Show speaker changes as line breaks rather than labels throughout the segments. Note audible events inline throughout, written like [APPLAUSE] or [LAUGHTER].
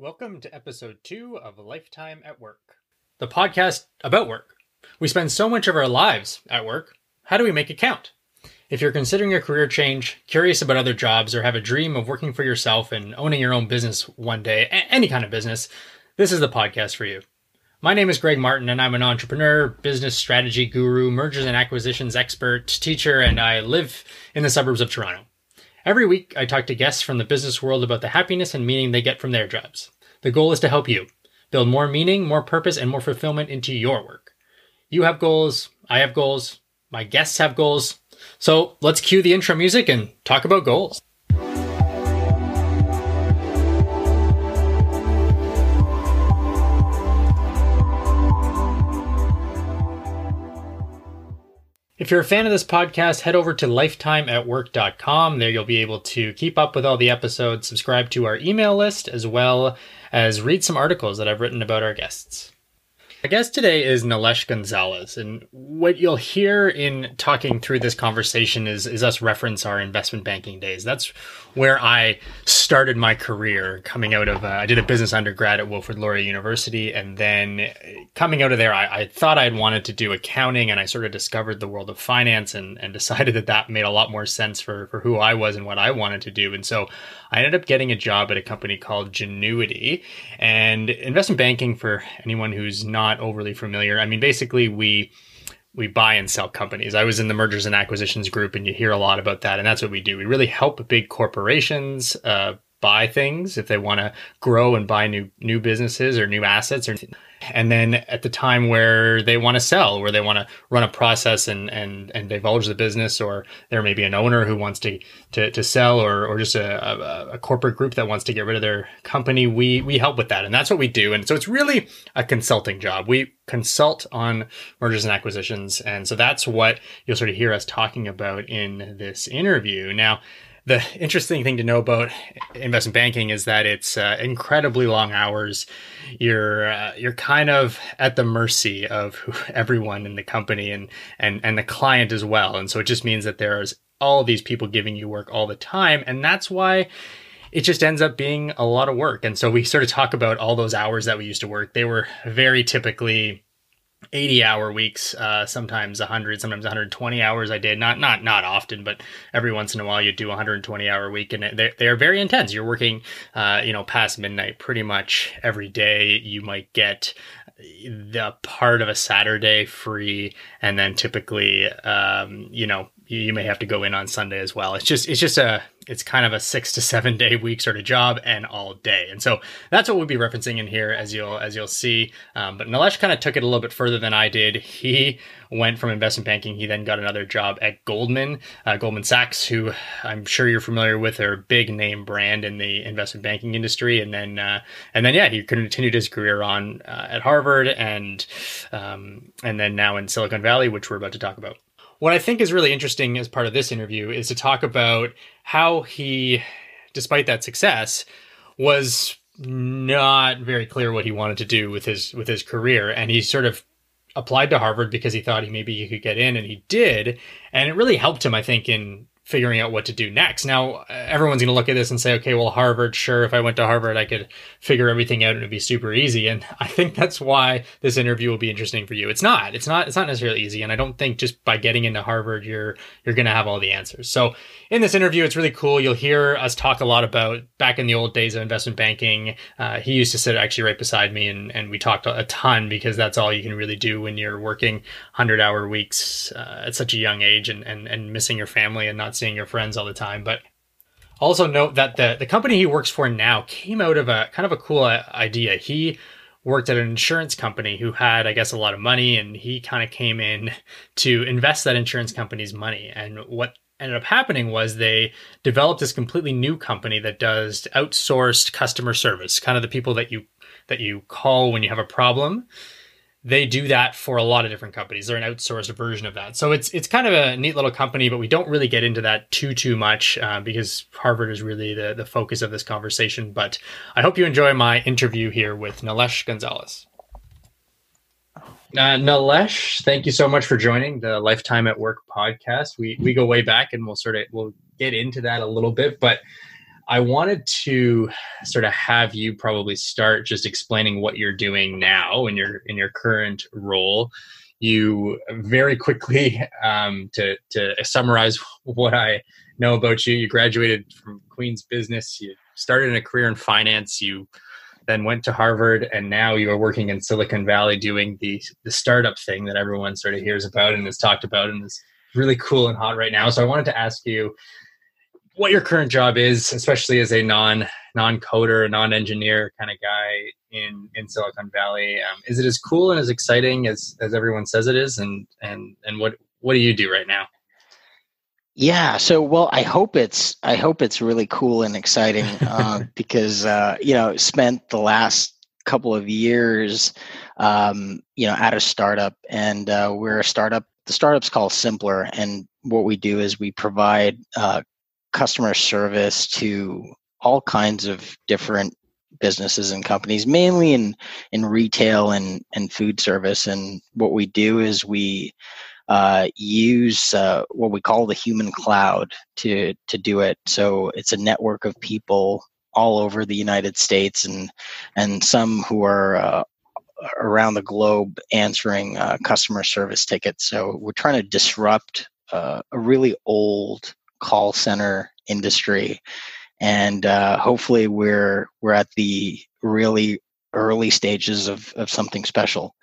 Welcome to episode two of Lifetime at Work, the podcast about work. We spend so much of our lives at work. How do we make it count? If you're considering a career change, curious about other jobs, or have a dream of working for yourself and owning your own business one day, any kind of business, this is the podcast for you. My name is Greg Martin, and I'm an entrepreneur, business strategy guru, mergers and acquisitions expert, teacher, and I live in the suburbs of Toronto. Every week, I talk to guests from the business world about the happiness and meaning they get from their jobs. The goal is to help you build more meaning, more purpose, and more fulfillment into your work. You have goals, I have goals, my guests have goals. So let's cue the intro music and talk about goals. If you're a fan of this podcast, head over to lifetimeatwork.com. There you'll be able to keep up with all the episodes, subscribe to our email list, as well as read some articles that I've written about our guests. Our guest today is Nilesh Gonzalez, and what you'll hear in talking through this conversation is, is us reference our investment banking days. That's where I started my career coming out of, uh, I did a business undergrad at Wilfrid Laurier University. And then coming out of there, I, I, thought I'd wanted to do accounting and I sort of discovered the world of finance and, and [LAUGHS] decided that that made a lot more sense for, for who I was and what I wanted to do. And so I ended up getting a job at a company called Genuity and investment banking for anyone who's not overly familiar. I mean, basically we, we buy and sell companies. I was in the mergers and acquisitions group, and you hear a lot about that. And that's what we do. We really help big corporations uh, buy things if they want to grow and buy new new businesses or new assets or and then at the time where they want to sell where they want to run a process and and and divulge the business or there may be an owner who wants to to, to sell or or just a, a, a corporate group that wants to get rid of their company we we help with that and that's what we do and so it's really a consulting job. We consult on mergers and acquisitions and so that's what you'll sort of hear us talking about in this interview. Now the interesting thing to know about investment banking is that it's uh, incredibly long hours. You're uh, you're kind of at the mercy of [LAUGHS] everyone in the company and and and the client as well. And so it just means that there's all these people giving you work all the time, and that's why it just ends up being a lot of work. And so we sort of talk about all those hours that we used to work. They were very typically 80 hour weeks uh, sometimes 100 sometimes 120 hours i did. Not not not often but every once in a while you do 120 hour week and they're, they're very intense. You're working uh, you know past midnight pretty much every day. You might get the part of a saturday free and then typically um, you know you, you may have to go in on sunday as well it's just it's just a it's kind of a six to seven day week sort of job and all day. And so that's what we'll be referencing in here as you'll as you'll see. Um, but Nilesh kind of took it a little bit further than I did. He went from investment banking. He then got another job at Goldman, uh, Goldman Sachs, who I'm sure you're familiar with. They're a big name brand in the investment banking industry. And then uh, and then yeah, he continued his career on uh, at Harvard and um, and then now in Silicon Valley, which we're about to talk about. What I think is really interesting as part of this interview is to talk about how he, despite that success, was not very clear what he wanted to do with his with his career, and he sort of applied to Harvard because he thought he maybe he could get in, and he did, and it really helped him, I think, in figuring out what to do next. Now, everyone's going to look at this and say, okay, well, Harvard, sure, if I went to Harvard, I could figure everything out and it'd be super easy. And [LAUGHS] I think that's why this interview will be interesting for you. It's not, it's not, it's not necessarily easy. And I don't think just by getting into Harvard, you're, you're going to have all the answers. So in this interview, it's really cool. You'll hear us talk a lot about back in the old days of investment banking. Uh, he used to sit actually right beside me and, and we talked a ton because that's all you can really do when you're working hundred hour weeks uh, at such a young age and, and, and missing your family and not seeing your friends all the time. But also note that the, the company he works for now came out of a kind of a cool uh, idea. He worked at an insurance company who had, I guess, a lot of money, and he kind of came in [LAUGHS] to invest that insurance company's money. And what ended up happening was they developed this completely new company that does outsourced customer service, kind of the people that you that you call when you have a problem they do that for a lot of different companies. They're an outsourced version of that. So it's it's kind of a neat little company, but we don't really get into that too too much uh, because Harvard is really the the focus of this conversation. But I hope you enjoy my interview here with Nilesh Gonzalez. Uh, thank you so much for joining the Lifetime at Work podcast. We we go way back, and we'll sort of we'll get into that a little bit, but I wanted to sort of have you probably start just explaining what you're doing now in your in your current role. You very quickly [LAUGHS] um, to to summarize what I know about you. You graduated from Queen's Business. You started a career in finance. You then went to Harvard, and now you are working in Silicon Valley doing the the startup thing that everyone sort of hears about and has talked about and is really cool and hot right now. So I wanted to ask you what your current job is, especially as a non non coder, non engineer kind of guy in in Silicon Valley. Um, is it as cool and as exciting as as everyone says it is? And and and what what do you do right now?
Yeah, so well, I hope it's I hope it's really cool and exciting uh, [LAUGHS] because uh, you know spent the last couple of years um, you know at a startup and uh, we're a startup. The startup's called Simplr, and what we do is we provide uh, customer service to all kinds of different businesses and companies, mainly in in retail and and food service. And what we do is we uh, use uh, what we call the human cloud to to do it. So it's a network of people all over the United States and and some who are uh, around the globe answering uh, customer service tickets. So we're trying to disrupt uh, a really old call center industry, and uh, hopefully we're we're at the really early stages of, of something special.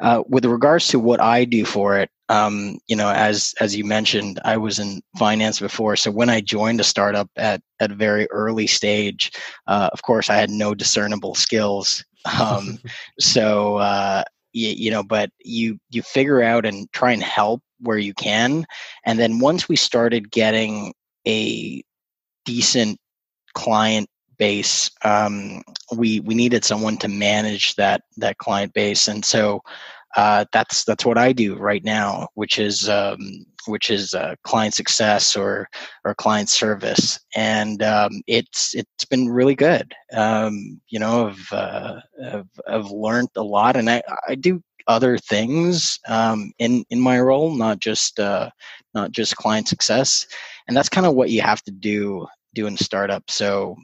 Uh, with regards to what I do for it, um, you know, as as you mentioned, I was in finance before. So when I joined a startup at at a very early stage, uh, of course, I had no discernible skills. Um, [LAUGHS] so uh, you, you know, but you you figure out and try and help where you can, and then once we started getting a decent client base um, we we needed someone to manage that that client base. And so uh, that's that's what I do right now, which is um, which is uh, client success or or client service, and um, it's it's been really good. Um, you know, I've, uh, I've, I've learned a lot, and I I do other things um, in in my role, not just uh, not just client success, and that's kind of what you have to do do in startup. So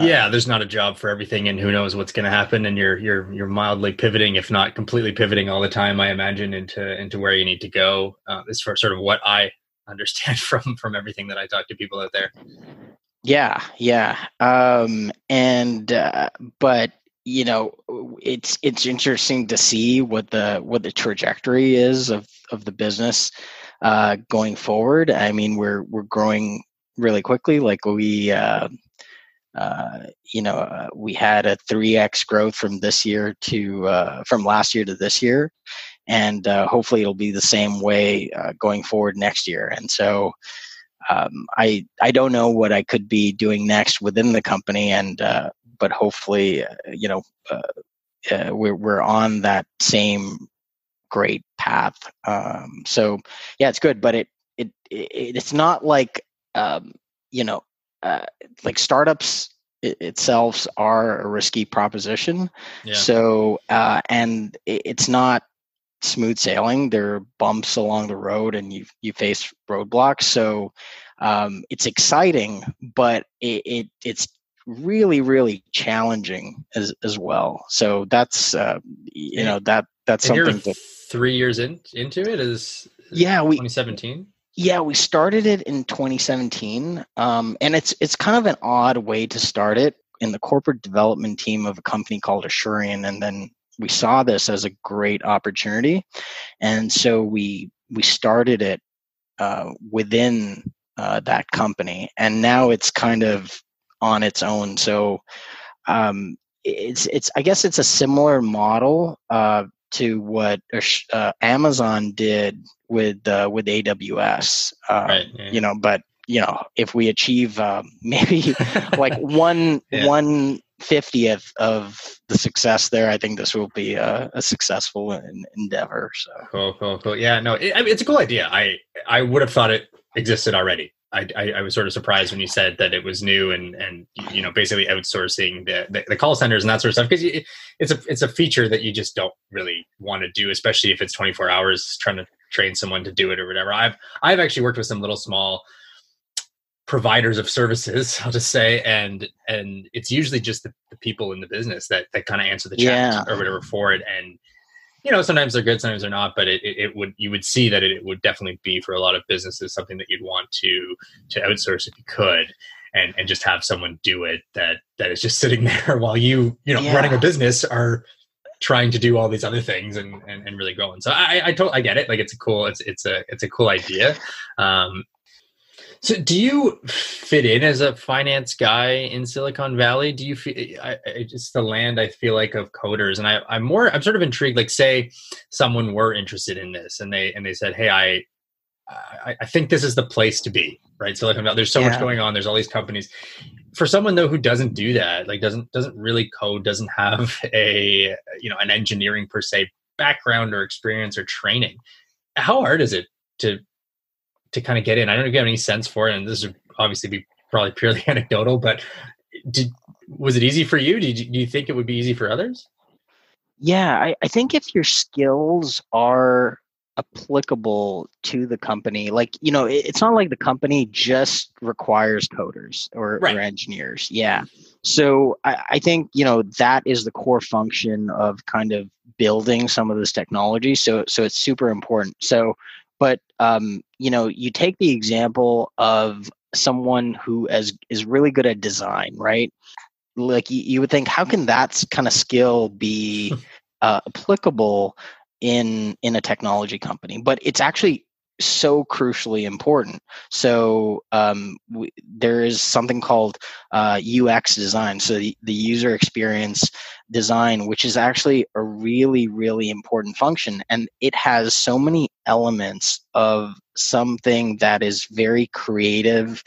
yeah, there's not a job for everything, and who knows what's going to happen. And you're you're you're mildly pivoting, if not completely pivoting, all the time. I imagine into into where you need to go. Uh, is for sort of what I [LAUGHS] understand from from everything that I talk to people out there.
Yeah, yeah, um, and uh, but you know, it's it's interesting to see what the what the trajectory is of of the business uh, going forward. I mean, we're we're growing really quickly. Like we uh, uh, you know, uh, we had a 3x growth from this year to uh, from last year to this year, and uh, hopefully it'll be the same way going forward next year. And so, um, I I don't know what I could be doing next within the company, and but hopefully, you know, we're we're on that same great path. Um, so yeah, it's good, but it it, it it's not like um, you know uh, like startups itself are a risky proposition. Yeah. So, uh, and it's not smooth sailing. There are bumps along the road, and you you face roadblocks. So, um, it's exciting, but it, it, it's really really challenging as as well. So that's uh, you know that that's and something. That,
three years in into it is
yeah we
2017
yeah, we started it in 2017, um, and it's it's kind of an odd way to start it in the corporate development team of a company called Asurion, and then we saw this as a great opportunity, and so we we started it uh, within uh, that company, and now it's kind of on its own. So um, it's it's I guess it's a similar model uh, to what uh, Amazon did with uh, with AWS. Um, right, yeah. You know, but you know, if we achieve um, [LAUGHS] maybe [LAUGHS] like one yeah. one fiftieth of the success there, I think this will be a, a successful endeavor. So
cool, cool, cool. Yeah, no, it, it's a cool idea. I I would have thought it existed already. I, I, I, was sort of surprised when you said that it was new and and you know basically outsourcing the, the, the call centers and that sort of stuff because it's a it's a feature that you just don't really want to do especially if it's 24 hours trying to train someone to do it or whatever I've I've actually worked with some little small providers of services [LAUGHS] i'll just say and and it's usually just the, the people in the business that that kind of answer the chat
Yeah.
or whatever for it and you know sometimes they're good sometimes they're not but it, it, it would you would see that it, it would definitely be for a lot of businesses something that you'd want to to outsource if you could and and just have someone do it that that is just sitting [LAUGHS] there while you you know
Yeah.
running a business are trying to do all these other things and and, and really growing. So i i totally I get it. Like it's a cool it's it's a it's a cool idea. Um so do you fit in as a finance guy in Silicon Valley? Do you feel I, I, it's the land I feel like of coders, and I, I'm more I'm sort of intrigued. Like, say someone were interested in this, and they and they said, "Hey, I I, I think this is the place to be." Right, Silicon Valley. There's so much going on. There's all these companies. For someone though who doesn't do that, like doesn't doesn't really code, doesn't have a you know an engineering per se background or experience or training, how hard is it to to kind of get in. I don't know if you have any sense for it, and this would obviously be probably purely [LAUGHS] anecdotal, but did was it easy for you? Did you, do you think it would be easy for others?
Yeah, I, I think if your skills are applicable to the company, like, you know, it, it's not like the company just requires coders or,
Right.
or engineers. Yeah. So I, I think, you know, that is the core function of kind of building some of this technology. So so it's super important. So but um, you know, you take the example of someone who is is really good at design, right? Like you, you would think, how can that kind of skill be uh, applicable in in a technology company? But it's actually so crucially important. So um, we, there is something called uh, UX design, so the, the user experience design, which is actually a really really important function, and it has so many elements of something that is very creative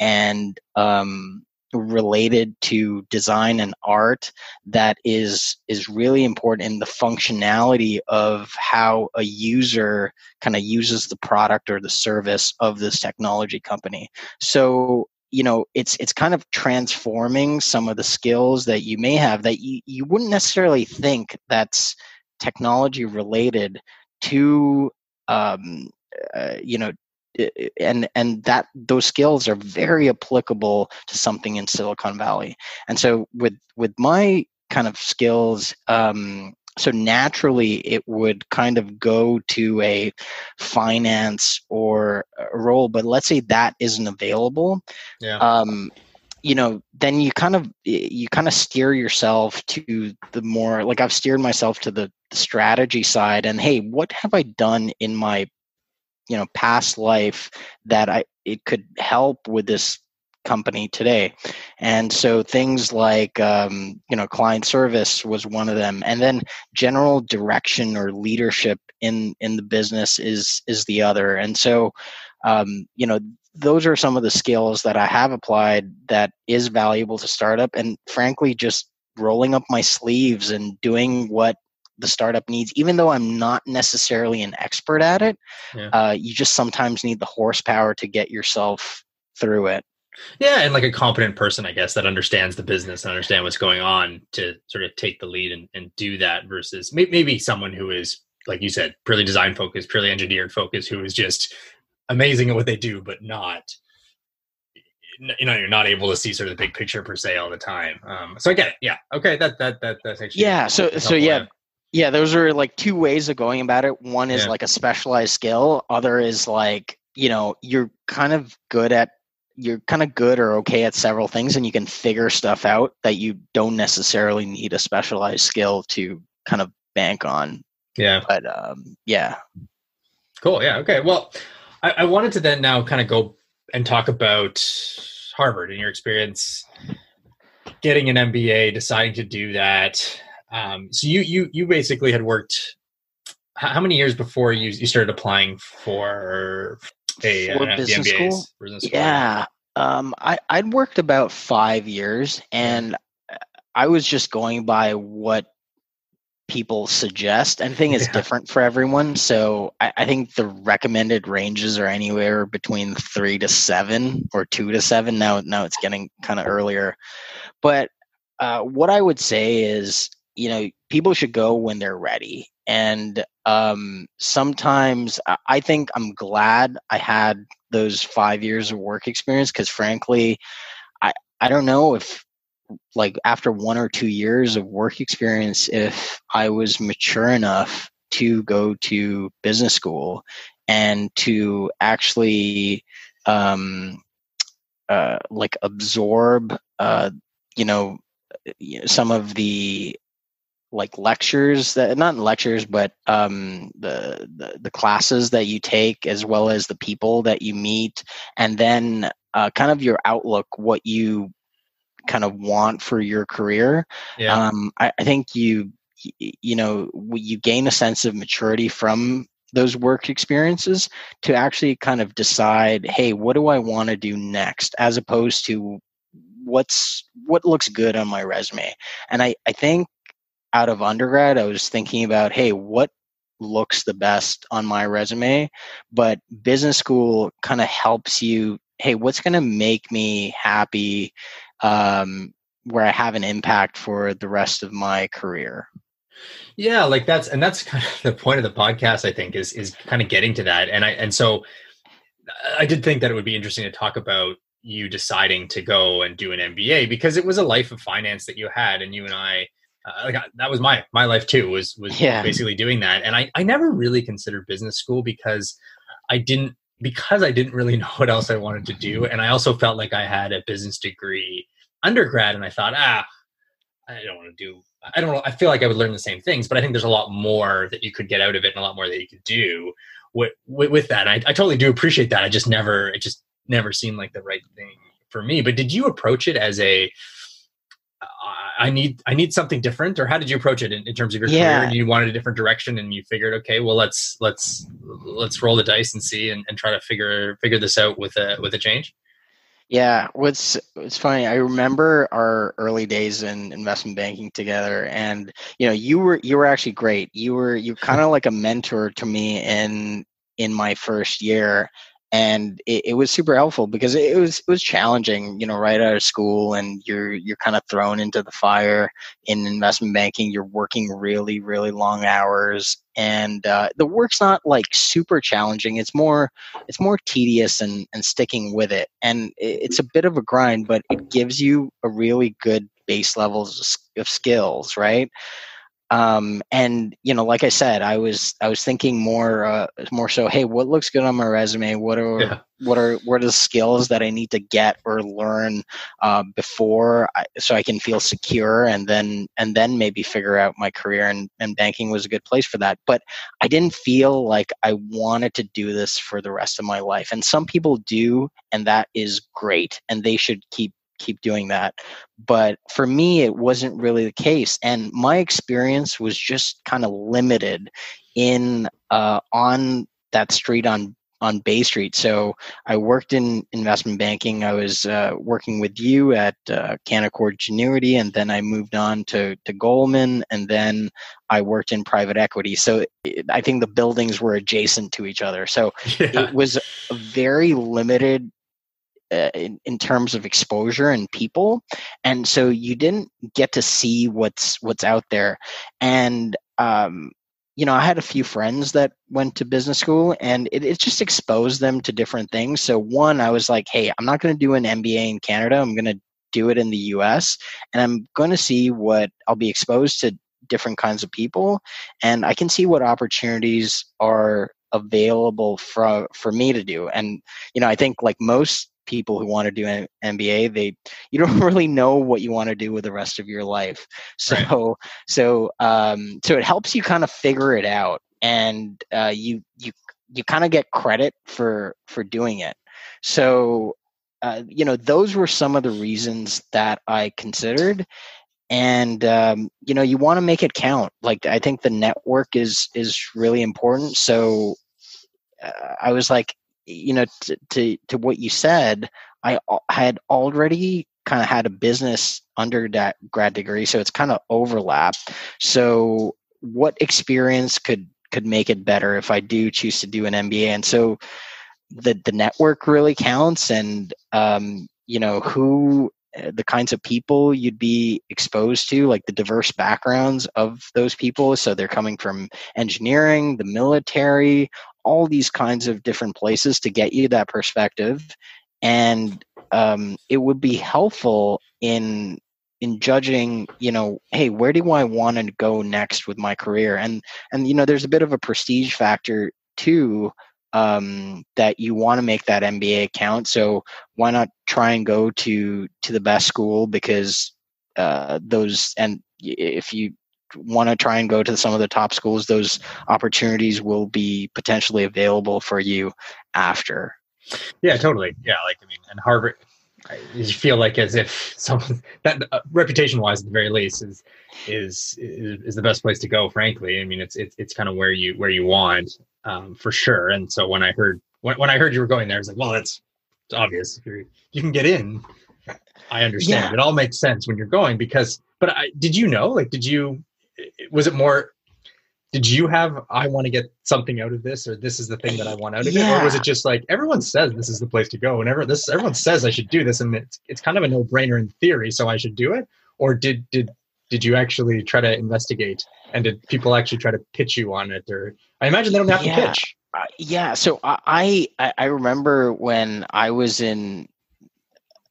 and um, related to design and art that is is really important in the functionality of how a user kind of uses the product or the service of this technology company. So you know it's it's kind of transforming some of the skills that you may have that you, you wouldn't necessarily think that's technology related to um, uh, you know and and that those skills are very applicable to something in silicon valley and so with with my kind of skills um so naturally it would kind of go to a finance or a role but let's say that isn't available
Yeah.
um you know then you kind of you kind of steer yourself to the more like i've steered myself to the, strategy side and hey what have i done in my you know past life that i it could help with this company today? And so things like um, you know client service was one of them. And then general direction or leadership in in the business is is the other. And so um, you know those are some of the skills that i have applied that is valuable to startup and frankly just rolling up my sleeves and doing what the startup needs even though i'm not necessarily an expert at it
Yeah.
uh, you just sometimes need the horsepower to get yourself through it
Yeah, and like a competent person, I guess, that understands the business and understand what's going on to sort of take the lead and, and do that versus maybe someone who is, like you said, purely design focused, purely engineered focused, who is just amazing at what they do, but not, you know, you're not able to see sort of the big picture per se all the time. Um, so I get it. Yeah. Okay. That, that, that, that's actually.
yeah so so yeah yeah those are like two ways of going about it one is
Yeah.
like a specialized skill other is like you know you're kind of good at you're kind of good or okay at several things and you can figure stuff out that you don't necessarily need a specialized skill to kind of bank on
Yeah.
but um yeah
Cool. Yeah. Okay. Well, I, I wanted to then now kind of go and talk about Harvard and your experience getting an MBA, deciding to do that. Um, so you you you basically had worked. How, many years before you you started applying for a
For
uh,
business school?
Business school?
Yeah. Um, I, I'd worked about five years and I was just going by what people suggest. And the thing is
Yeah.
different for everyone. So I, I think the recommended ranges are anywhere between three to seven or two to seven. Now, now it's getting kind of earlier. But uh, what I would say is, you know, people should go when they're ready. And um, sometimes I think I'm glad I had those five years of work experience because frankly, I I don't know if like after one or two years of work experience if I was mature enough to go to business school and to actually um, uh, like absorb uh, you know some of the like lectures that not lectures but um, the, the, the classes that you take as well as the people that you meet and then uh, kind of your outlook what you kind of want for your career. Yeah. um, I, I think you you know you gain a sense of maturity from those work experiences to actually kind of decide hey what do i want to do next? as opposed to what's what looks good on my resume? And i i think out of undergrad i was thinking about hey what looks the best on my resume? But business school kind of helps you hey what's going to make me happy um, where i have an impact for the rest of my career
yeah, like that's and that's kind of [LAUGHS] the point of the podcast. I think is is kind of getting to that, and I and so I did think that it would be interesting to talk about you deciding to go and do an MBA because it was a life of finance that you had, and you and I. Uh, like that was my my life too was was yeah. basically doing that and I, I never really considered business school because I didn't because I didn't really [LAUGHS] know what else I wanted to do and I also felt like I had a business degree undergrad and I thought ah I don't want to do I don't know. I feel like I would learn the same things, but I think there's a lot more that you could get out of it and a lot more that you could do with, with, with that. I, I totally do appreciate that. I just never, it just never seemed like the right thing for me. But did you approach it as a, uh, need, I need something different, or how did you approach it in, in terms of your yeah. career? And you wanted a different direction, and you figured, okay, well, let's let's let's roll the dice and see, and, and try to figure figure this out with a with a change.
Yeah, what's it's funny. I remember our early days in investment banking together, and you know, you were you were actually great. You were you kind of like a mentor to me in in my first year, and it, it, was super helpful because it was it was challenging you know right out of school and you're you're kind of thrown into the fire in investment banking. You're working really really long hours and uh, the work's not like super challenging. It's more it's more tedious and and sticking with it. And it's a bit of a grind but it gives you a really good base levels of skills right um, and you know like i said i was i was thinking more uh, more so hey what looks good on my resume? What are yeah. what are what are the skills that i need to get or learn uh, before I, so i can feel secure and then and then maybe figure out my career and, and banking was a good place for that. But i didn't feel like i wanted to do this for the rest of my life. And some people do and that is great and they should keep keep doing that. But for me, it wasn't really the case. And my experience was just kind of limited in uh, on that street on on Bay Street. So I worked in investment banking. I was uh, working with you at uh, Canaccord Genuity, and then I moved on to to Goldman, and then I worked in private equity. So it, I think the buildings were adjacent to each other. So [LAUGHS] yeah. it was a very limited uh, in, in terms of exposure and people. And so you didn't get to see what's what's out there. And um, you know i had a few friends that went to business school and it, it just exposed them to different things. So one i was like hey i'm not going to do an mba in canada. I'm going to do it in the us and i'm going to see what i'll be exposed to different kinds of people and i can see what opportunities are available for for me to do. And you know i think like most people who want to do an MBA, they you don't [LAUGHS] really know what you want to do with the rest of your life. So right. so um, so it helps you kind of figure it out, and uh, you you you kind of get credit for for doing it. So uh, you know those were some of the reasons that I considered. And um, you know you want to make it count. Like I think the network is is really important. So uh, I was like, you know, to, to, to what you said, I had already kind of had a business undergrad degree, so it's kind of overlap. So, what experience could could make it better if I do choose to do an MBA? And so, the the network really counts, and um, you know who uh, the kinds of people you'd be exposed to, like the diverse backgrounds of those people. So they're coming from engineering, the military, all these kinds of different places to get you that perspective. And um, it would be helpful in in judging you know hey where do i want to go next with my career and and you know there's a bit of a prestige factor too um, that you want to make that MBA count. So why not try and go to to the best school because uh, those and if you want to try and go to some of the top schools, those opportunities will be potentially available for you after.
Yeah, totally. Yeah, like I mean, and Harvard, you feel like as if someone that uh, reputation wise at the very least is, is is is the best place to go frankly i mean it's it's, it's kind of where you where you want um, for sure and so when i heard when, when i heard you were going there i was like well it's, it's obvious if you you can get in i understand yeah. it all makes sense when you're going because but i did you know like did you was it more did you have i want to get something out of this or this is the thing that i want out of yeah. it or was it just like everyone says this is the place to go and everyone, this, everyone says i should do this and it's, it's kind of a no-brainer in theory so i should do it or did did did you actually try to investigate and did people actually try to pitch you on it or i imagine they don't have yeah. to pitch
uh, yeah so I, I i remember when i was in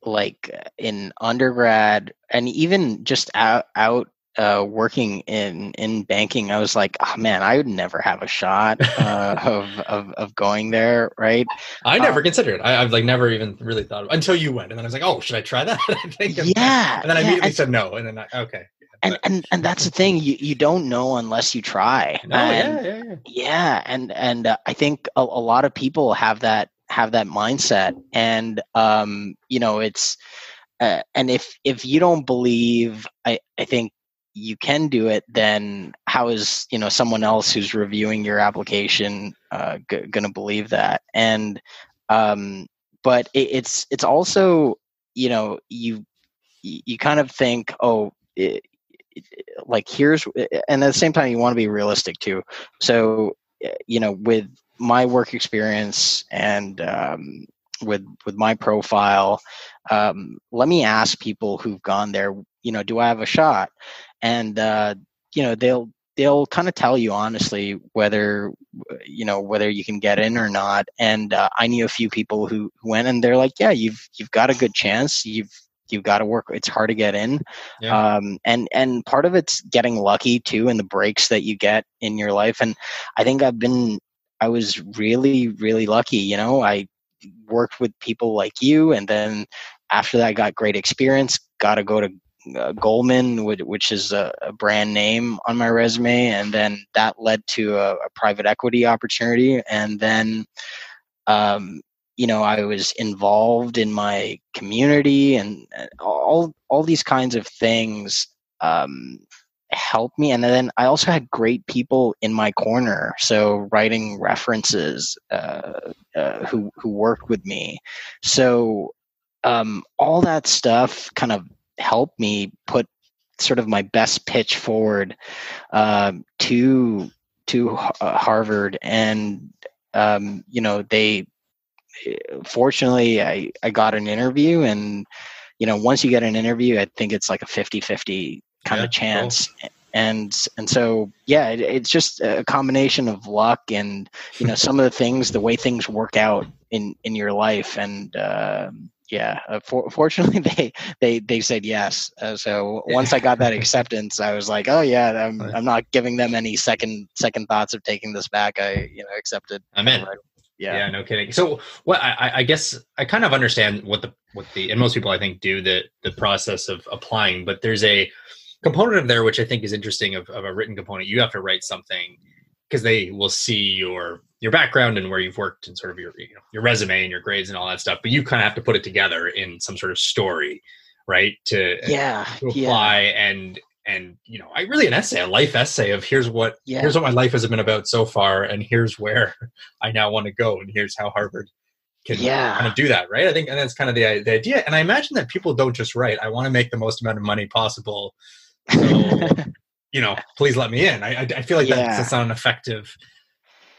like in undergrad and even just out out uh, working in in banking, I was like, oh man, I would never have a shot uh, [LAUGHS] of, of of going there, right?
I never um, considered it. I, have like never even really thought of it until you went, and then I was like, oh, should I try that? [LAUGHS] I
think yeah,
and then I immediately said no, and then I, okay.
And, and and that's the thing you, you don't know unless you try.
No, and, yeah, yeah, yeah.
Yeah, and and uh, I think a, a lot of people have that have that mindset, and um, you know, it's uh, and if if you don't believe, I I think you can do it, then how is you know someone else who's reviewing your application uh, g- going to believe that? And um, but it, it's it's also you know you you kind of think oh it, it, like here's and at the same time you want to be realistic too. So you know with my work experience and um, with with my profile um, let me ask people who've gone there you know do i have a shot and uh, you know they'll they'll kind of tell you honestly whether you know whether you can get in or not. And uh, i knew a few people who, went and they're like yeah you've you've got a good chance. You've you've got to work. It's hard to get in. Yeah. um, and and part of it's getting lucky too and the breaks that you get in your life. And i think i've been i was really really lucky you know? I worked with people like you and then after that I got great experience got to go to uh, Goldman, which is a, a, brand name on my resume, and then that led to a, a private equity opportunity, and then, um, you know, I was involved in my community, and all all these kinds of things um, helped me. And then I also had great people in my corner, so writing references uh, uh, who who worked with me. So um, all that stuff kind of help me put sort of my best pitch forward um, to to uh, Harvard, and um, you know they fortunately I, I got an interview. And you know once you get an interview i think it's like a 50-50 kind yeah, of chance. Cool. and and so yeah it, it's just a combination of luck and you know some of the things the way things work out in in your life. And um, yeah uh, for, fortunately [LAUGHS] they they they said yes. Uh, so once i got that acceptance i was like oh yeah i'm i'm not giving them any second second thoughts of taking this back. I you know accepted.
I'm in. Right. yeah. Yeah no kidding. So what I, I guess i kind of understand what the what the and most people i think do the the process of applying but there's a component of there which i think is interesting of, of a written component. You have to write something because they will see your your background and where you've worked and sort of your you know, your resume and your grades and all that stuff. But you kind of have to put it together in some sort of story, right? To
yeah,
to apply yeah. and and you know, I really an essay, a life essay of here's what yeah. here's what my life has been about so far, and here's where [LAUGHS] I now want to go, and here's how Harvard can yeah. kind of do that, right? I think, and that's kind of the the idea. And I imagine that people don't just write, "I want to make the most amount of money possible." So, [LAUGHS] you know, please let me in. I I, I feel like yeah. that's, that's not an effective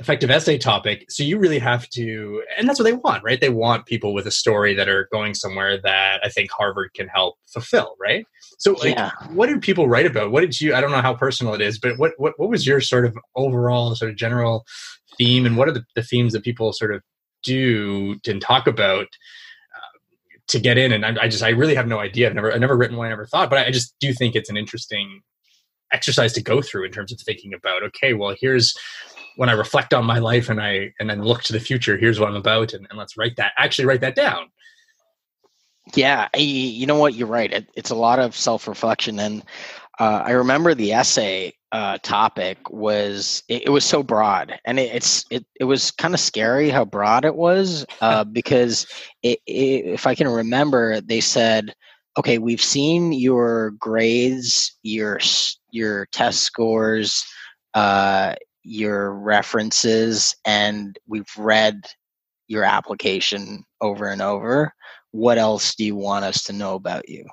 effective essay topic. So you really have to, and that's what they want, right? They want people with a story that are going somewhere that I think Harvard can help fulfill, right? So, like, yeah. what did people write about? What did you? I don't know how personal it is, but what what what was your sort of overall sort of general theme, and what are the, the themes that people sort of do and talk about? Uh, to get in and I, I, just i really have no idea i've never i've never written one i never thought but i just do think it's an interesting exercise to go through in terms of thinking about okay well here's when I reflect on my life and I and then look to the future, here's what I'm about, and, and let's write that. Actually, write that down.
Yeah, you know what? You're right. It, it's a lot of self reflection, and uh, I remember the essay uh, topic was it, it, was so broad, and it, it's it it was kind of scary how broad it was [LAUGHS] uh, because it, if I can remember, they said, "Okay, we've seen your grades, your your test scores." Your references and we've read your application over and over. What else do you want us to know about you?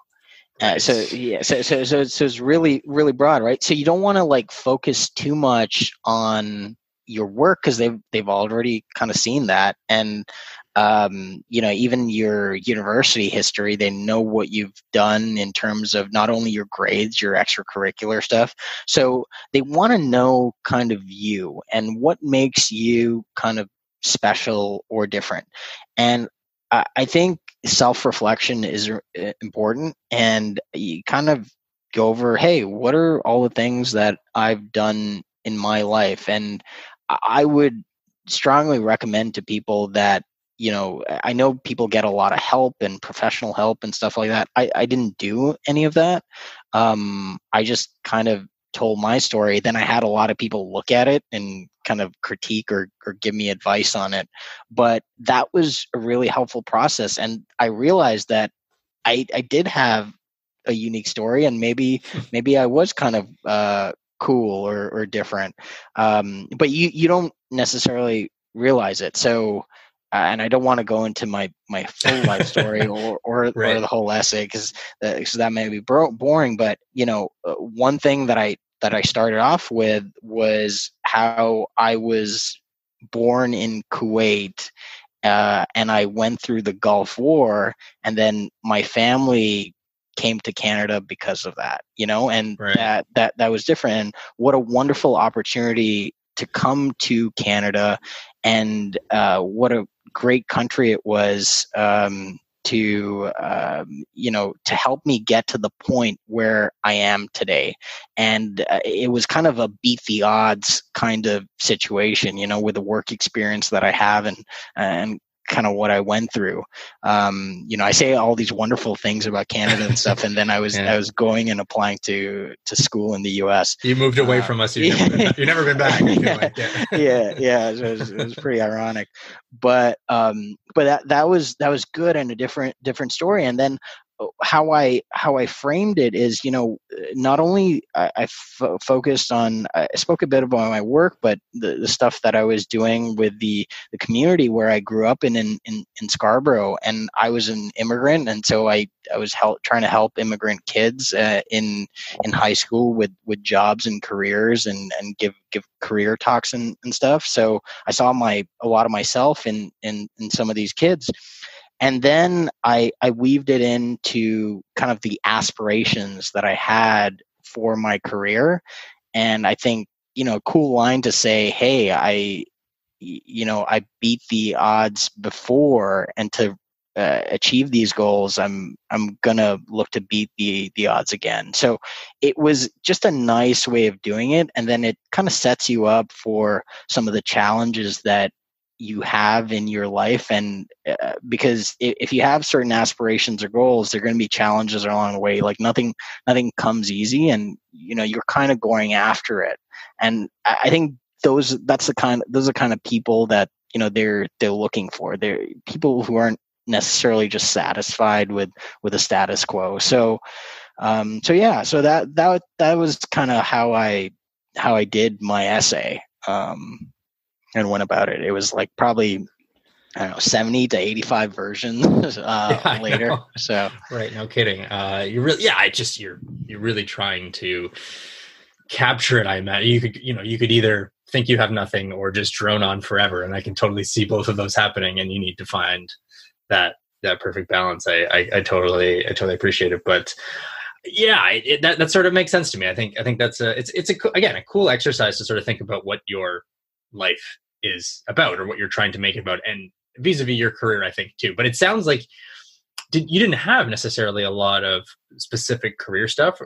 Uh, so yeah, so, so so so it's really really broad, right? So you don't want to like focus too much on your work because they've they've already kind of seen that, and um, you know, even your university history, they know what you've done in terms of not only your grades, your extracurricular stuff. So they want to know kind of you and what makes you kind of special or different. And I, I think self reflection is important and you kind of go over, hey, what are all the things that I've done in my life? And I would strongly recommend to people that you know i know people get a lot of help and professional help and stuff like that. I, I didn't do any of that. Um, i just kind of told my story. Then i had a lot of people look at it and kind of critique or, or give me advice on it. But that was a really helpful process. And i realized that i i did have a unique story and maybe maybe i was kind of uh, cool or, or different. Um, but you you don't necessarily realize it. So and I don't want to go into my my full life story [LAUGHS] or or, right. or, the whole essay because that, that may be boring. But you know, uh, one thing that I that I started off with was how I was born in Kuwait, uh, and I went through the Gulf War, and then my family came to Canada because of that. You know, and right. that that that was different. And what a wonderful opportunity to come to Canada and uh, what a great country it was um, to um, you know to help me get to the point where I am today. And uh, it was kind of a beat the odds kind of situation, you know, with the work experience that I have and and kind of what I went through. Um, you know, I say all these wonderful things about Canada and stuff, and then I was [LAUGHS] yeah. I was going and applying to to school in the U.S.
You moved away uh, from us. You've never, been, you've never been back. [LAUGHS]
yeah, like, yeah, [LAUGHS] yeah, yeah. It was, it was pretty ironic, but um, but that that was that was good and a different different story. And then how I how I framed it is, you know, not only I, focused on I spoke a bit about my work, but the, the stuff that I was doing with the the community where I grew up in in, in, in Scarborough, and I was an immigrant, and so I I was help, trying to help immigrant kids uh, in in high school with with jobs and careers, and and give give career talks and, and stuff. So I saw my a lot of myself in in in some of these kids and then I, I weaved it into kind of the aspirations that I had for my career. And I think, you know, a cool line to say, hey, I, you know, I beat the odds before and to uh, achieve these goals, I'm I'm gonna look to beat the the odds again. So it was just a nice way of doing it, and then it kind of sets you up for some of the challenges that you have in your life and uh, because if you have certain aspirations or goals there are going to be challenges along the way. Like nothing nothing comes easy and you know you're kind of going after it. And i think those that's the kind those are kind of people that you know they're they're looking for. They're people who aren't necessarily just satisfied with with the status quo. So um so yeah so that that that was kind of how i how i did my essay. Um and went about it. It was like probably I don't know, 70 to 85 versions [LAUGHS] uh, [LAUGHS] yeah, later. So
right, no kidding. Uh, you really, yeah, I just you're you're really trying to capture it. I imagine you could, you know, you could either think you have nothing or just drone on forever and i can totally see both of those happening and you need to find that that perfect balance i i, I totally i totally appreciate it but yeah it, that, that sort of makes sense to me i think i think that's a it's it's a again a cool exercise to sort of think about what your life is about or what you're trying to make it about and vis-a-vis your career i think too. But it sounds like did, you didn't have necessarily a lot of specific career stuff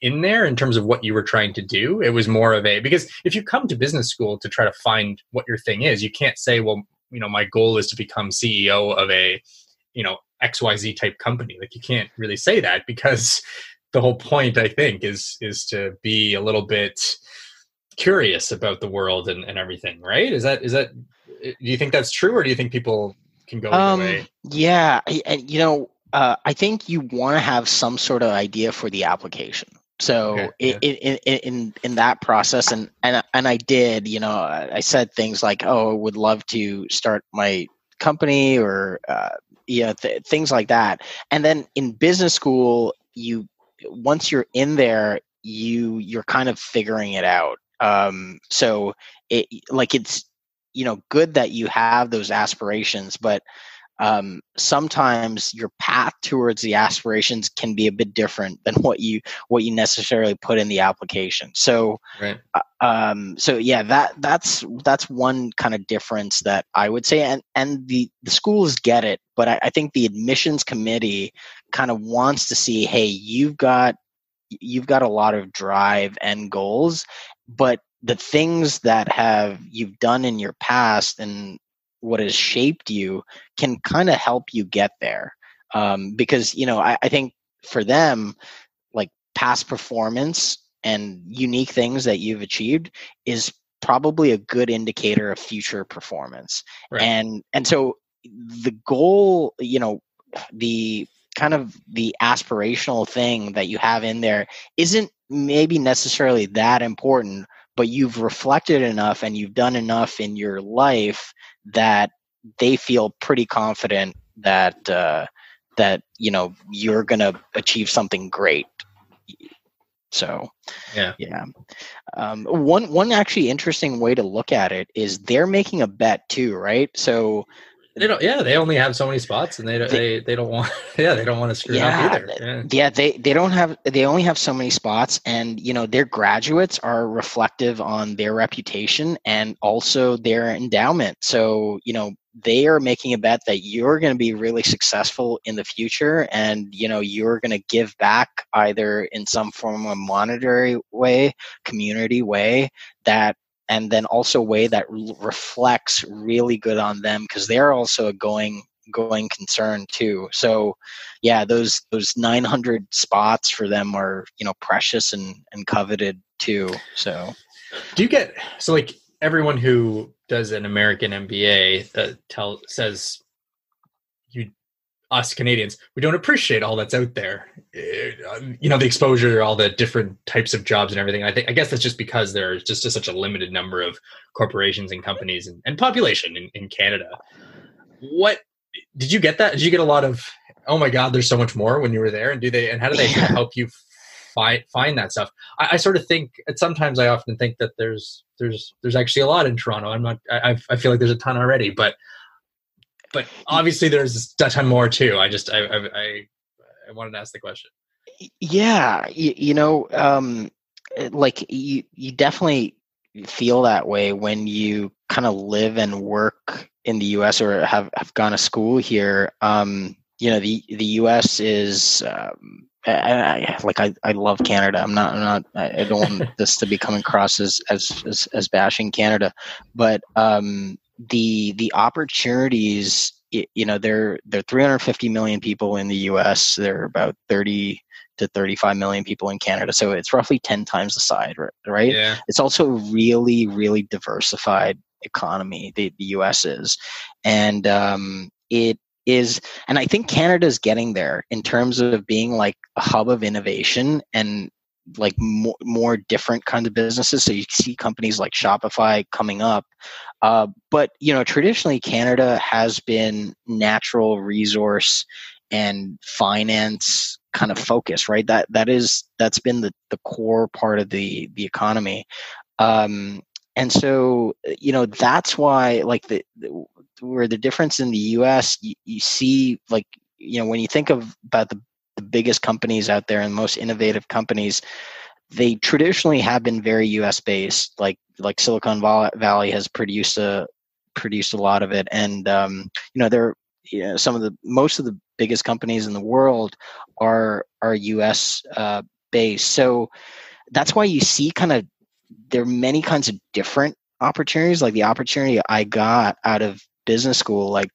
in there in terms of what you were trying to do. It was more of a because if you come to business school to try to find what your thing is you can't say well you know my goal is to become ceo of a you know xyz type company. Like you can't really say that because [LAUGHS] the whole point i think is is to be a little bit curious about the world and, and everything right is that is that do you think that's true or do you think people can go um, way
yeah and you know uh, I think you want to have some sort of idea for the application. So okay, yeah. in, in, in in that process, and and and I did, you know, I said things like, "Oh, I would love to start my company," or uh, yeah, th- things like that. And then in business school, you once you're in there, you you're kind of figuring it out. Um, so it like it's you know good that you have those aspirations, but um, sometimes your path towards the aspirations can be a bit different than [LAUGHS] what you what you necessarily put in the application so right. Uh, um, so yeah that that's that's one kind of difference that i would say and and the the schools get it but I, I think the admissions committee kind of wants to see hey you've got you've got a lot of drive and goals but the things that have you've done in your past and what has shaped you can kind of help you get there um, because you know I, I think for them like past performance and unique things that you've achieved is probably a good indicator of future performance right. and and so the goal you know the kind of the aspirational thing that you have in there isn't maybe necessarily that important but you've reflected enough and you've done enough in your life that they feel pretty confident that uh, that you know you're going to achieve something great. So,
yeah,
yeah. Um, one one actually interesting way to look at it is they're making a bet too, right? So
they don't. Yeah, they only have so many spots, and they don't. They, they don't want. [LAUGHS] Yeah, they don't want to screw yeah, up either.
Yeah. yeah, they they don't have. They only have so many spots, and you know their graduates are reflective on their reputation and also their endowment. So you know they are making a bet that you're going to be really successful in the future, and you know you're going to give back either in some form of monetary way, community way that and then also a way that reflects really good on them because they're also a going going concern too. So yeah those those 900 spots for them are you know precious and and coveted too so.
Do you get so like everyone who does an american mba that tell says us Canadians, we don't appreciate all that's out there. Uh, you know, the exposure, all the different types of jobs and everything. I think, I guess that's just because there's just such a limited number of corporations and companies and, and population in, in Canada. What did you get that? Did you get a lot of, oh my God, there's so much more when you were there? And do they, and how do they yeah. help you find, find that stuff? I, I sort of think, sometimes I often think that there's, there's, there's actually a lot in Toronto. I'm not, I, I feel like there's a ton already, but but obviously there's a ton more too. I just I I I, wanted to ask the question.
Yeah, you, you know, um, eh, like you you definitely feel that way when you kind of live and work in the U.S. or have have gone to school here. Um, you know, the the U.S. is. Um, I, I, like I, I love Canada. I'm not I'm not I don't want [LAUGHS] this to be coming across as as as, as bashing Canada, but um, the the opportunities you know there there are 350 million people in the US there are about 30 to 35 million people in Canada so it's roughly 10 times the size right
yeah.
it's also a really really diversified economy the, the US is and um, it is and I think Canada is getting there in terms of being like a hub of innovation and like more, more different kinds of businesses. So you see companies like Shopify coming up. Uh, but you know, traditionally Canada has been natural resource and finance kind of focus, right? That that is that's been the, the core part of the the economy. Um, and so you know that's why like the, the where the difference in the us you, you see like you know when you think of about the, the biggest companies out there and most innovative companies they traditionally have been very us based like like silicon valley has produced a produced a lot of it. And um, you know they're you know, some of the most of the biggest companies in the world are are us uh, based. So that's why you see kind of there are many kinds of different opportunities. Like the opportunity i got out of business school like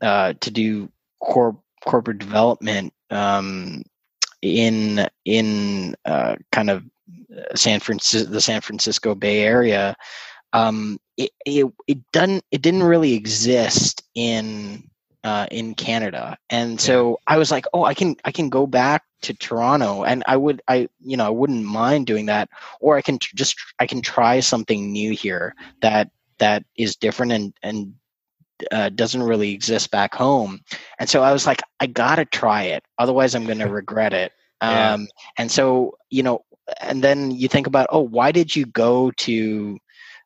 uh, to do corp corporate development um, in in uh, kind of uh, San Francisco, the San Francisco Bay Area. Um, it, it it doesn't it didn't really exist in uh, in Canada, and so I was like, oh, I can I can go back to Toronto, and I would I you know I wouldn't mind doing that, or I can just I can try something new here that that is different and and uh, doesn't really exist back home. And so I was like, I gotta try it, otherwise I'm gonna [LAUGHS] regret it. Yeah. Um, and so you know, and then you think about, oh, why did you go to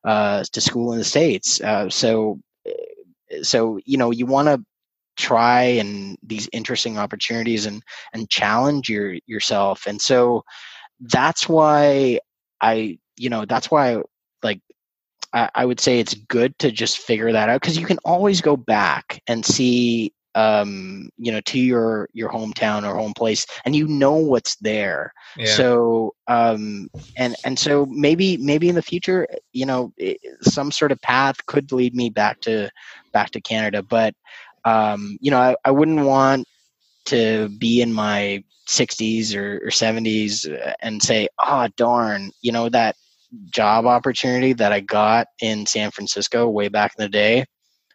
uh, to school in the states? Uh, so so you know, you want to try and these interesting opportunities and and challenge your yourself. And so that's why I you know that's why I, I would say it's good to just figure that out because you can always go back and see um you know to your your hometown or home place and you know what's there yeah. so um and and so maybe maybe in the future you know some sort of path could lead me back to back to canada but um you know i, I wouldn't want to be in my 60s or, or 70s and say oh darn you know that job opportunity that I got in San Francisco way back in the day,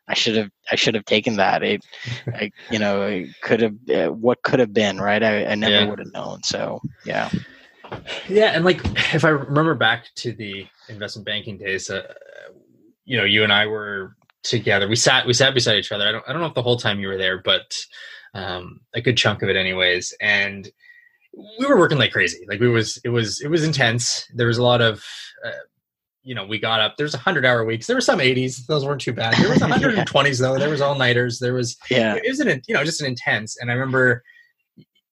I should have I should have taken that. It, I, you know, it could have uh, what could have been right. I, I never yeah. would have known. So yeah,
yeah, and like if I remember back to the investment banking days, uh, you know, you and I were together. We sat we sat beside each other. I don't I don't know if the whole time you were there, but um, a good chunk of it, anyways. And we were working like crazy. Like we was it was it was intense. There was a lot of uh, you know, we got up. There's a hundred hour weeks. There were some 80s; those weren't too bad. There was [LAUGHS] 120s though. There was all nighters. There was yeah. It was an you know just an intense. And I remember,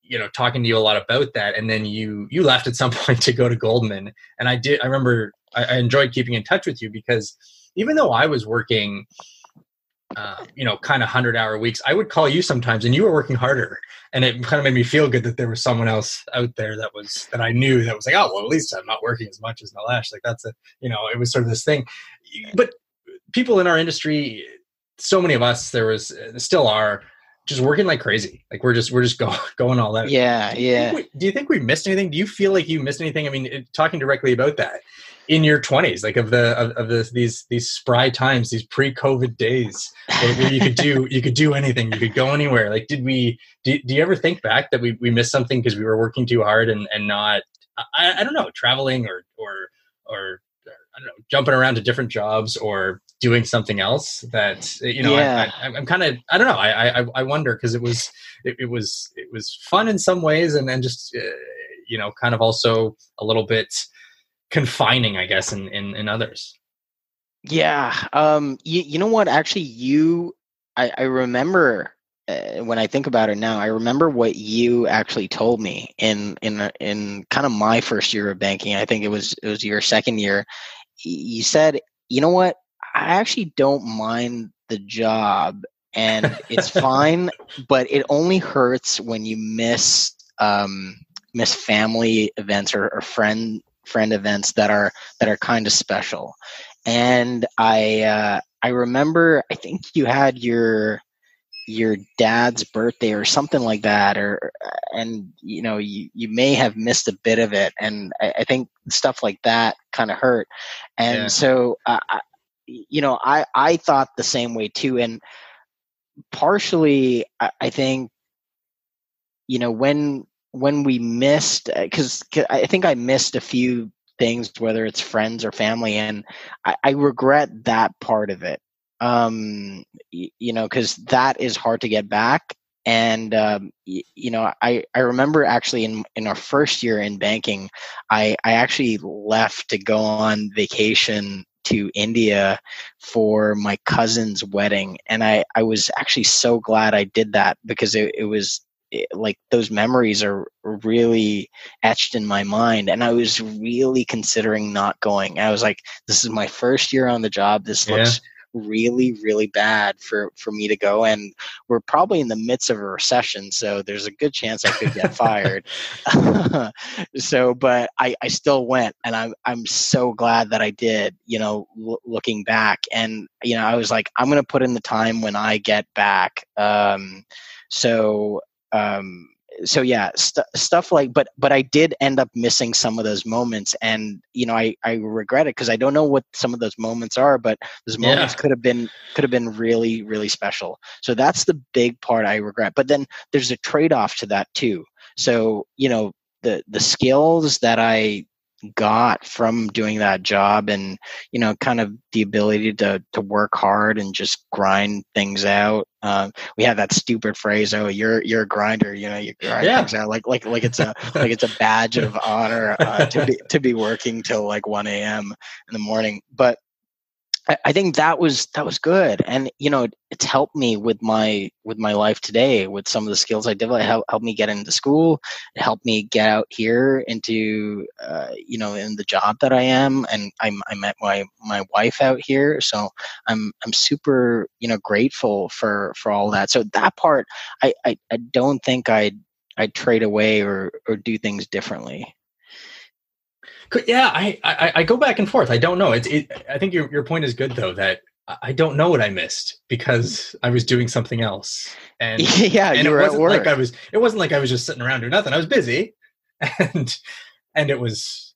you know, talking to you a lot about that. And then you you left at some [LAUGHS] point to go to Goldman. And I did. I remember I, I enjoyed keeping in touch with you because even though I was working uh, you know, kind of hundred hour weeks, I would call you sometimes, and you were working harder, and it kind of made me feel good that there was someone else out there that was that I knew that was like, oh, well, at least I'm not working as much as Nilesh. Like that's a, you know, it was sort of this thing. But people in our industry, so many of us, there was, still are, just working like crazy. Like we're just we're just going [LAUGHS] going all out.
Yeah, yeah.
Do you, we, do you think we missed anything? Do you feel like you missed anything? I mean, talking directly about that, in your 20s like of the of, of the, these these spry times these pre-covid days where, where, you could do [LAUGHS] you could do anything you could go anywhere like did we do, do you ever think back that we, we missed something because we were working too hard and and not I, I don't know traveling or or or I don't know, jumping around to different jobs or doing something else that you know yeah. I, am kind of I don't know I I, I wonder because it was it, it, was it was fun in some ways and then just uh, you know kind of also a little bit confining, I guess, in in, in others.
Yeah. Um. You you know what? Actually, you I I remember uh, when I think about it now, I remember what you actually told me in in in kind of my first year of banking. I think it was it was your second year. You said, you know what? I actually don't mind the job, and it's [LAUGHS] fine, but it only hurts when you miss um, miss family events or, or friend friend events that are that are kind of special. And I uh, I remember I think you had your your dad's birthday or something like that or and you know you, you may have missed a bit of it and i, I think stuff like that kind of hurt and yeah. so uh, I, you know i i thought the same way too and partially I, I think you know when when we missed because uh, I think I missed a few things, whether it's friends or family, and I, I regret that part of it. Um, you, you know, because that is hard to get back. And um, you, you know, I, I remember actually in in our first year in banking, I I actually left to go on vacation to India for my cousin's wedding, and I I was actually so glad I did that because it, it was like those memories are really etched in my mind and i was really considering not going. I was like this is my first year on the job. This yeah. looks really really bad for for me to go and we're probably in the midst of a recession so there's a good chance i could get fired. [LAUGHS] [LAUGHS] So but i i still went and i'm i'm so glad that i did you know l- looking back and you know i was like i'm to put in the time when i get back. Um so um so yeah st- stuff like but but i did end up missing some of those moments and you know i i regret it because i don't know what some of those moments are but those moments yeah. could have been could have been really really special so that's the big part i regret but then there's a trade-off to that too so you know the the skills that i got from doing that job and you know kind of the ability to to work hard and just grind things out um, we had that stupid phrase oh you're you're a grinder you know you grind yeah. things out like like like it's a [LAUGHS] like it's a badge of honor uh, to be [LAUGHS] to be working till like 1 a.m in the morning but I, think that was that was good, and you know, it's helped me with my with my life today with some of the skills I developed. It helped, me get into school. It helped me get out here into uh, you know in the job that I am, and I'm I met my my wife out here, so I'm I'm super you know grateful for for all that. So that part, I I, I don't think I'd I'd trade away or or do things differently
yeah, I, I, I go back and forth. I don't know. It's it, I think your your point is good though that I don't know what I missed because I was doing something else. And [LAUGHS]
yeah,
and
it
wasn't like I was. It wasn't like I was just sitting around doing nothing. I was busy, [LAUGHS] and and it was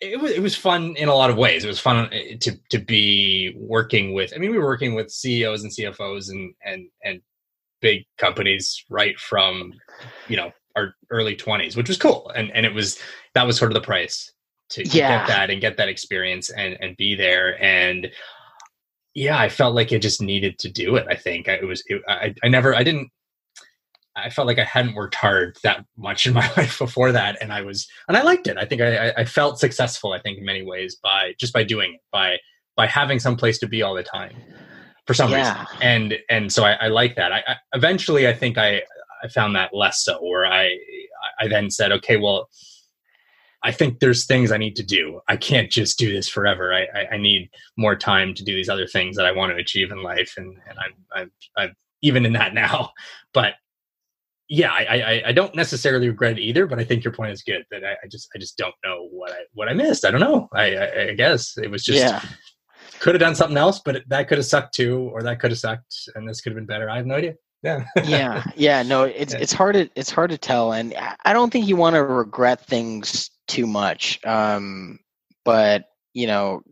it was it was fun in a lot of ways. It was fun eh, to to be working with. I mean, we were working with CEOs and CFOs and and and big companies right from you know our early twenties, which was cool. And and it was that was sort of the price to, yeah. get that and get that experience and and be there. And yeah i felt like it just needed to do it i think. It was it, I, I never i didn't i felt like i hadn't worked hard that much in [LAUGHS] my life before that. And i was and i liked it. I think i i felt successful i think in many ways by just by doing it by by having some place to be all the time for some yeah. reason and and so i, I like that. I, I eventually i think i i found that less so where i i then said okay well I think there's things I need to do. I can't just do this forever. I, I, I, need more time to do these other things that I want to achieve in life, and and I'm I'm, I'm even in that [LAUGHS] now. But yeah, I, I, I don't necessarily regret it either. But I think your point is good that I, I just I just don't know what I what I missed. I don't know. I I, I guess it was just. Yeah. Could have done something else, but that could have sucked too, or that could have sucked, and this could have been better. I have no idea
yeah [LAUGHS] yeah yeah no it's yeah. it's hard to it's hard to tell and i don't think you want to regret things too much. Um, but you know,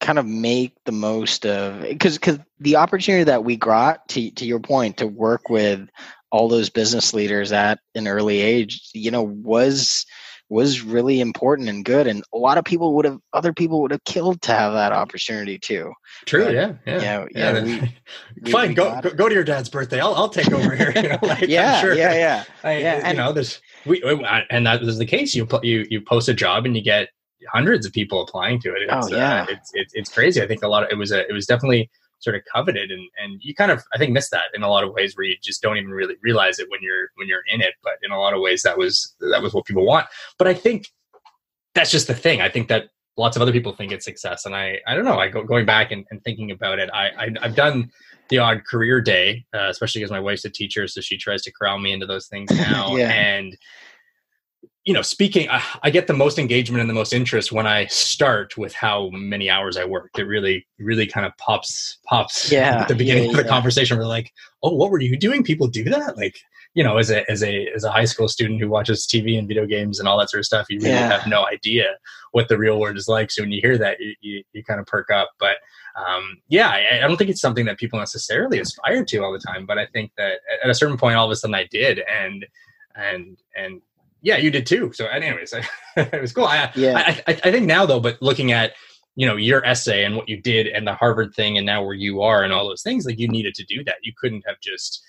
kind of make the most of because because the opportunity that we got to to your point to work with all those business leaders at an early age, you know, was was really important and good and a lot of people would have other people would have killed to have that opportunity too
true but, yeah yeah
yeah, yeah, yeah [LAUGHS]
we, fine we go, go, go to your dad's birthday i'll, I'll take over here [LAUGHS] you know, [LAUGHS]
like, yeah, sure. yeah yeah
I,
yeah
you and, know there's we and that was the case. You you you post a job and you get hundreds of people applying to it.
It's, oh yeah,
uh, it's, it's it's crazy. I think a lot of it was a it was definitely sort of coveted and and you kind of I think miss that in a lot of ways where you just don't even really realize it when you're when you're in it. But in a lot of ways that was that was what people want. But I think that's just the thing. I think that lots of other people think it's success, and I I don't know. I go going back and, and thinking about it. I, I I've done the odd career day, uh, especially because my wife's a teacher, so she tries to corral me into those things [LAUGHS] now. yeah. And you know, speaking, I, I, get the most engagement and the most interest when I start with how many hours I work. It really, really kind of pops, pops [LAUGHS]
yeah,
at the beginning
yeah,
of the
yeah.
conversation. We're like, oh, what were you doing? People do that, like you know, as a as a as a high school student who watches TV and video games and all that sort of stuff, you really have no idea what the real world is like. So when you hear that, you you, you kind of perk up, but um, yeah, I, I, don't think it's something that people necessarily aspire to all the time, but I think that at a certain point, all of a sudden I did, and and and yeah, you did too. So, anyways, [LAUGHS] it was cool. I, yeah, I, I, I think now though, but looking at you know your essay and what you did and the Harvard thing and now where you are and all those things, like you needed to do that. You couldn't have just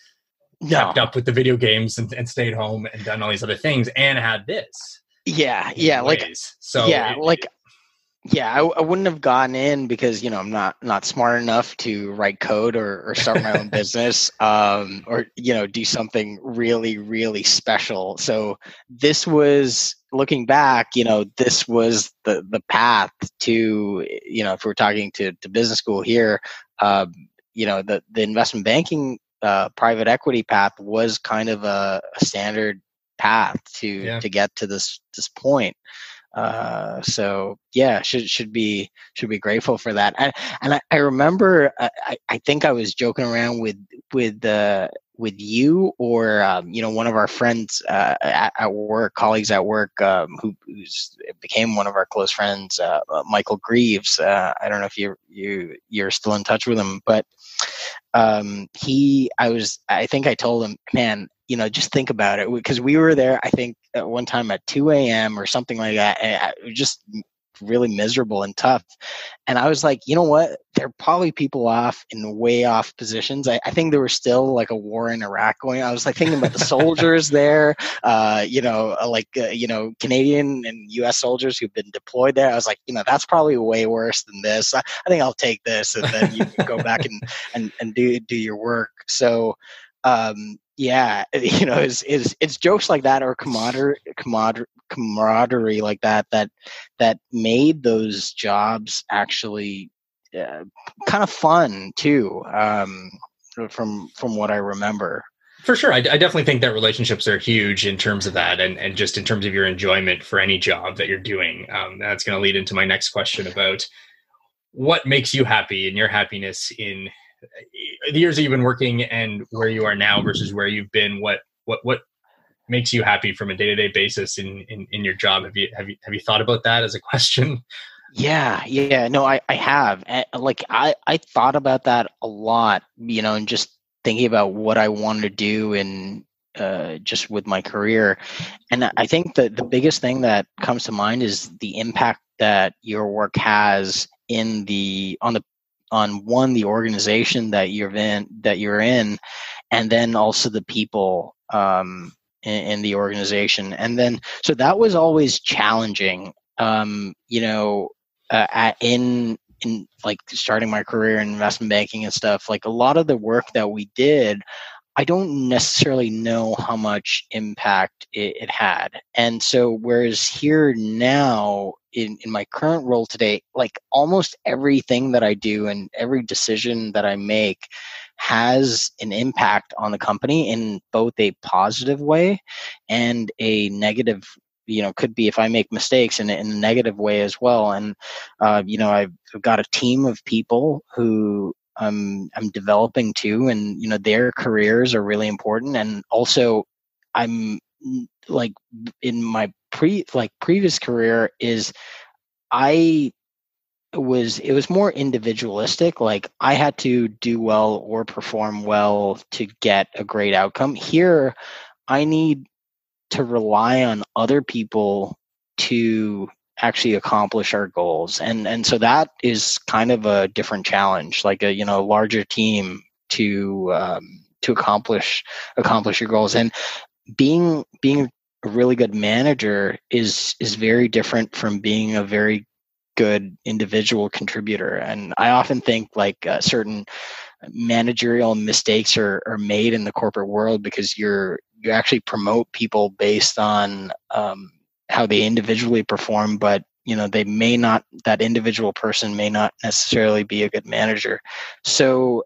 no. kept up with the video games and, and stayed home and done all these other things and had this.
Yeah, yeah, like
so
yeah,
it,
like yeah, I, I, wouldn't have gotten in because you know I'm not not smart enough to write code or, or start my own [LAUGHS] business, um, or you know do something really really special. So this was looking back, you know, this was the the path to you know if we're talking to to business school here, um, you know the the investment banking uh, private equity path was kind of a, a standard path to yeah. to get to this this point. Uh, so yeah, should should be should be grateful for that. And and I, I remember uh, I, I think I was joking around with with the uh, with you or um, you know one of our friends uh, at, at, work, colleagues at work, um, who became one of our close friends, uh, uh, Michael Greaves. Uh, I don't know if you you you're still in touch with him, but um, he, I was, I think I told him, man, you know, just think about it because we were there. I think at one time at 2 a.m. or something like that. And it was just really miserable and tough. And I was like, you know what? There are probably people off in way off positions. I, I think there was still like a war in Iraq going. I was like thinking about the [LAUGHS] soldiers there, uh, you know, uh, like, uh, you know, Canadian and US soldiers who've been deployed there. I was like, you know, that's probably way worse than this. I, I think I'll take this. And then you can go back and, [LAUGHS] and, and do, do your work. So, um, yeah, [LAUGHS] you know, it's, it's, it's jokes like that or camaraderie, camaraderie, camaraderie like that that that made those jobs actually uh, kind of fun too. Um, from from what I remember.
For sure, I, I, definitely think that relationships are huge in terms of that, and and just in terms of your enjoyment for any job that you're doing. Um, that's going to lead into my next question about what makes you happy and your happiness in the years that you've been working and where you are now versus where you've been what what what makes you happy from a day-to-day basis in, in in your job? Have you have you have you thought about that as a question?
Yeah yeah. No i i have. Like i i thought about that a lot you know and just thinking about what i wanted to do and uh, just with my career. And i think that the biggest thing that comes to mind is the impact that your work has in the on the on one the organization that you're in that you're in and then also the people um, in, in, the organization. And then so that was always challenging um, you know uh, at, in in like starting my career in investment banking and stuff like a lot of the work that we did I don't necessarily know how much impact it, it, had. And so, whereas here now, in, in my current role today, like almost everything that I do and every decision that I make has an impact on the company in both a positive way and a negative you know could be if i make mistakes in, in a negative way as well and uh, you know i've got a team of people who I'm I'm developing too, and you know their careers are really important. And also, I'm like in my pre like previous career is I was it was more individualistic like i had to do well or perform well to get a great outcome here i need to rely on other people to actually accomplish our goals. And and so that is kind of a different challenge like a you know larger team to um, to accomplish accomplish your goals. And being being a really good manager is is very different from being a very good individual contributor. And i often think like uh, certain managerial mistakes are, are made in the corporate world because you're you actually promote people based on um, how they individually perform, but you know they may not that individual person may not necessarily be a good manager. So,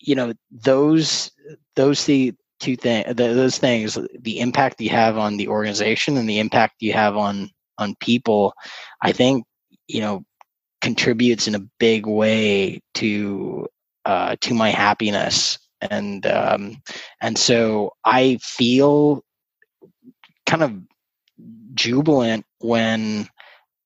you know those those the two things those things the impact you have on the organization and the impact you have on on people i think you know contributes in a big way to uh, to my happiness and um, and so i feel kind of jubilant when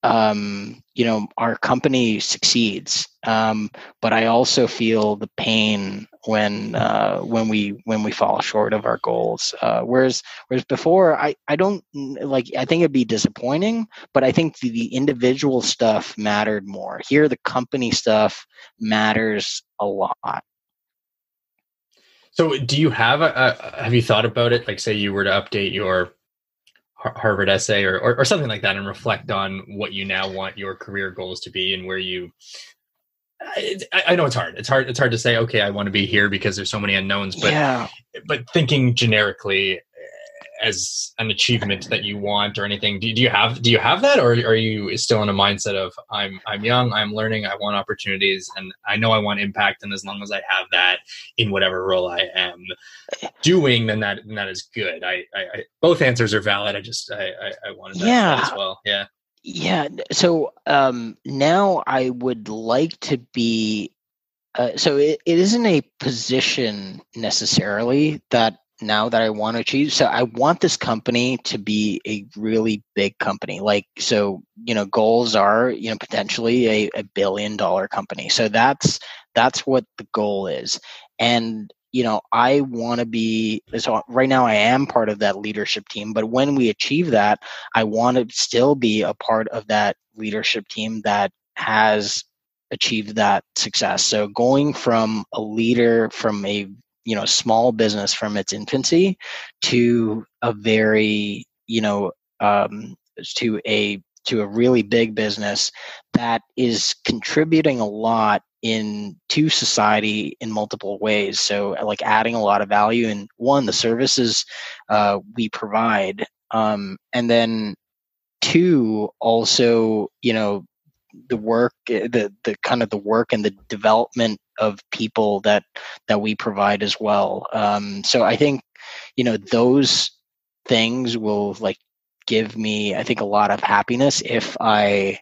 um, you know our company succeeds. Um, but i also feel the pain when uh, when we when we fall short of our goals. Uh, whereas whereas before i i don't like i think it'd be disappointing but i think the, the individual stuff mattered more. Here the company stuff matters a lot.
So do you have a, a have you thought about it? Like say you were to update your Harvard essay or, or, or something like that and reflect on what you now want your career goals to be and where you I, I, know it's hard. It's hard. It's hard to say. Okay, I want to be here because there's so many unknowns. But
yeah.
but thinking generically, as an achievement that you want or anything. Do, do you have do you have that or are you still in a mindset of i'm i'm young i'm learning i want opportunities and i know i want impact and as long as i have that in whatever role i am doing then that then that is good. I i, I both answers are valid i just i i, I wanted that
yeah.
as well yeah.
Yeah so um now i would like to be uh, so it, it isn't a position necessarily that now that I want to achieve. So I want this company to be a really big company. Like so, you know, goals are, you know, potentially a, a billion dollar company. So that's that's what the goal is. And you know, I want to be so right now I am part of that leadership team, but when we achieve that, I want to still be a part of that leadership team that has achieved that success. So going from a leader from a you know small business from its infancy to a very you know um, to a to a really big business that is contributing a lot in to society in multiple ways. So like adding a lot of value in one the services uh, we provide um, and then two also you know the work eh, the the kind of the work and the development of people that that we provide as well. Um, so i think you know those things will like give me i think a lot of happiness if i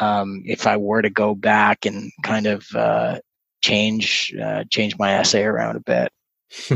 um, if i were to go back and kind of uh, change uh, change my essay around a bit [LAUGHS]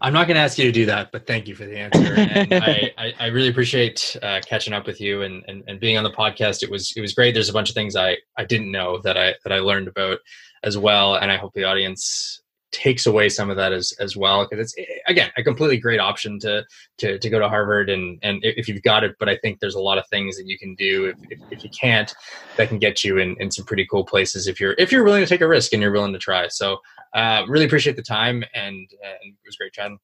I'm not going to ask you to do that, but thank you for the answer. And [LAUGHS] I, I, I, really appreciate uh, catching up with you and, and, and being on the podcast. It was it was great. There's a bunch of things I, I didn't know that I that I learned about as well, and I hope the audience takes away some of that as as well because it's again a completely great option to to to go to Harvard and and if you've got it. But I think there's a lot of things that you can do if, if, if you can't that can get you in, in some pretty cool places if you're if you're willing to take a risk and you're willing to try. So uh, really appreciate the time and, and it was great chatting.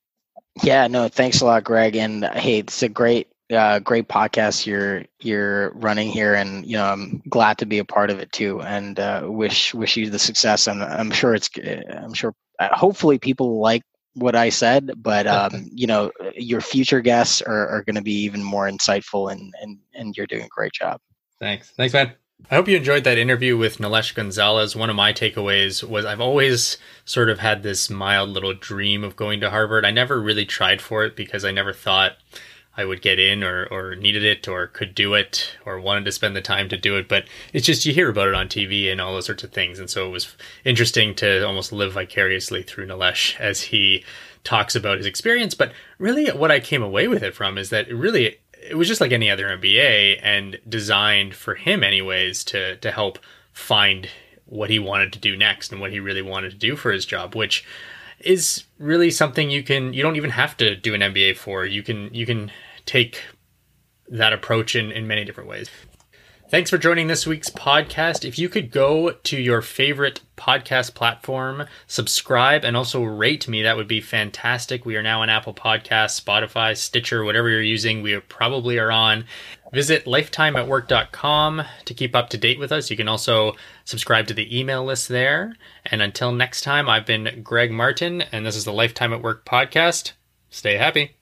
Yeah, no, thanks a lot, Greg. And hey, it's a great, uh, great podcast you're you're running here, and you know I'm glad to be a part of it too. And uh, wish wish you the success. And I'm sure it's I'm sure uh, hopefully people like what I said, but [LAUGHS] um, you know your future guests are, are going to be even more insightful, and and and you're doing a great job.
Thanks, thanks, man. I hope you enjoyed that interview with Nilesh Gonzalez. One of my takeaways was I've always sort of had this mild little dream of going to Harvard. I never really tried for it because I never thought I would get in or, or needed it or could do it or wanted to spend the time to do it. But it's just you hear about it on TV and all those sorts of things. And so it was interesting to almost live vicariously through Nilesh as he talks about his experience. But really, what I came away with it from is that it really it was just like any other MBA and designed for him anyways to to help find what he wanted to do next and what he really wanted to do for his job, which is really something you can you don't even have to do an MBA for. You can you can take that approach in, in many different ways. Thanks for joining this week's podcast. If you could go to your favorite podcast platform, subscribe, and also rate me, that would be fantastic. We are now on Apple Podcasts, Spotify, Stitcher, whatever you're using, we probably are on. Visit lifetimeatwork.com to keep up to date with us. You can also subscribe to the email list there. And until next time, I've been Greg Martin, and this is the Lifetime at Work podcast. Stay happy.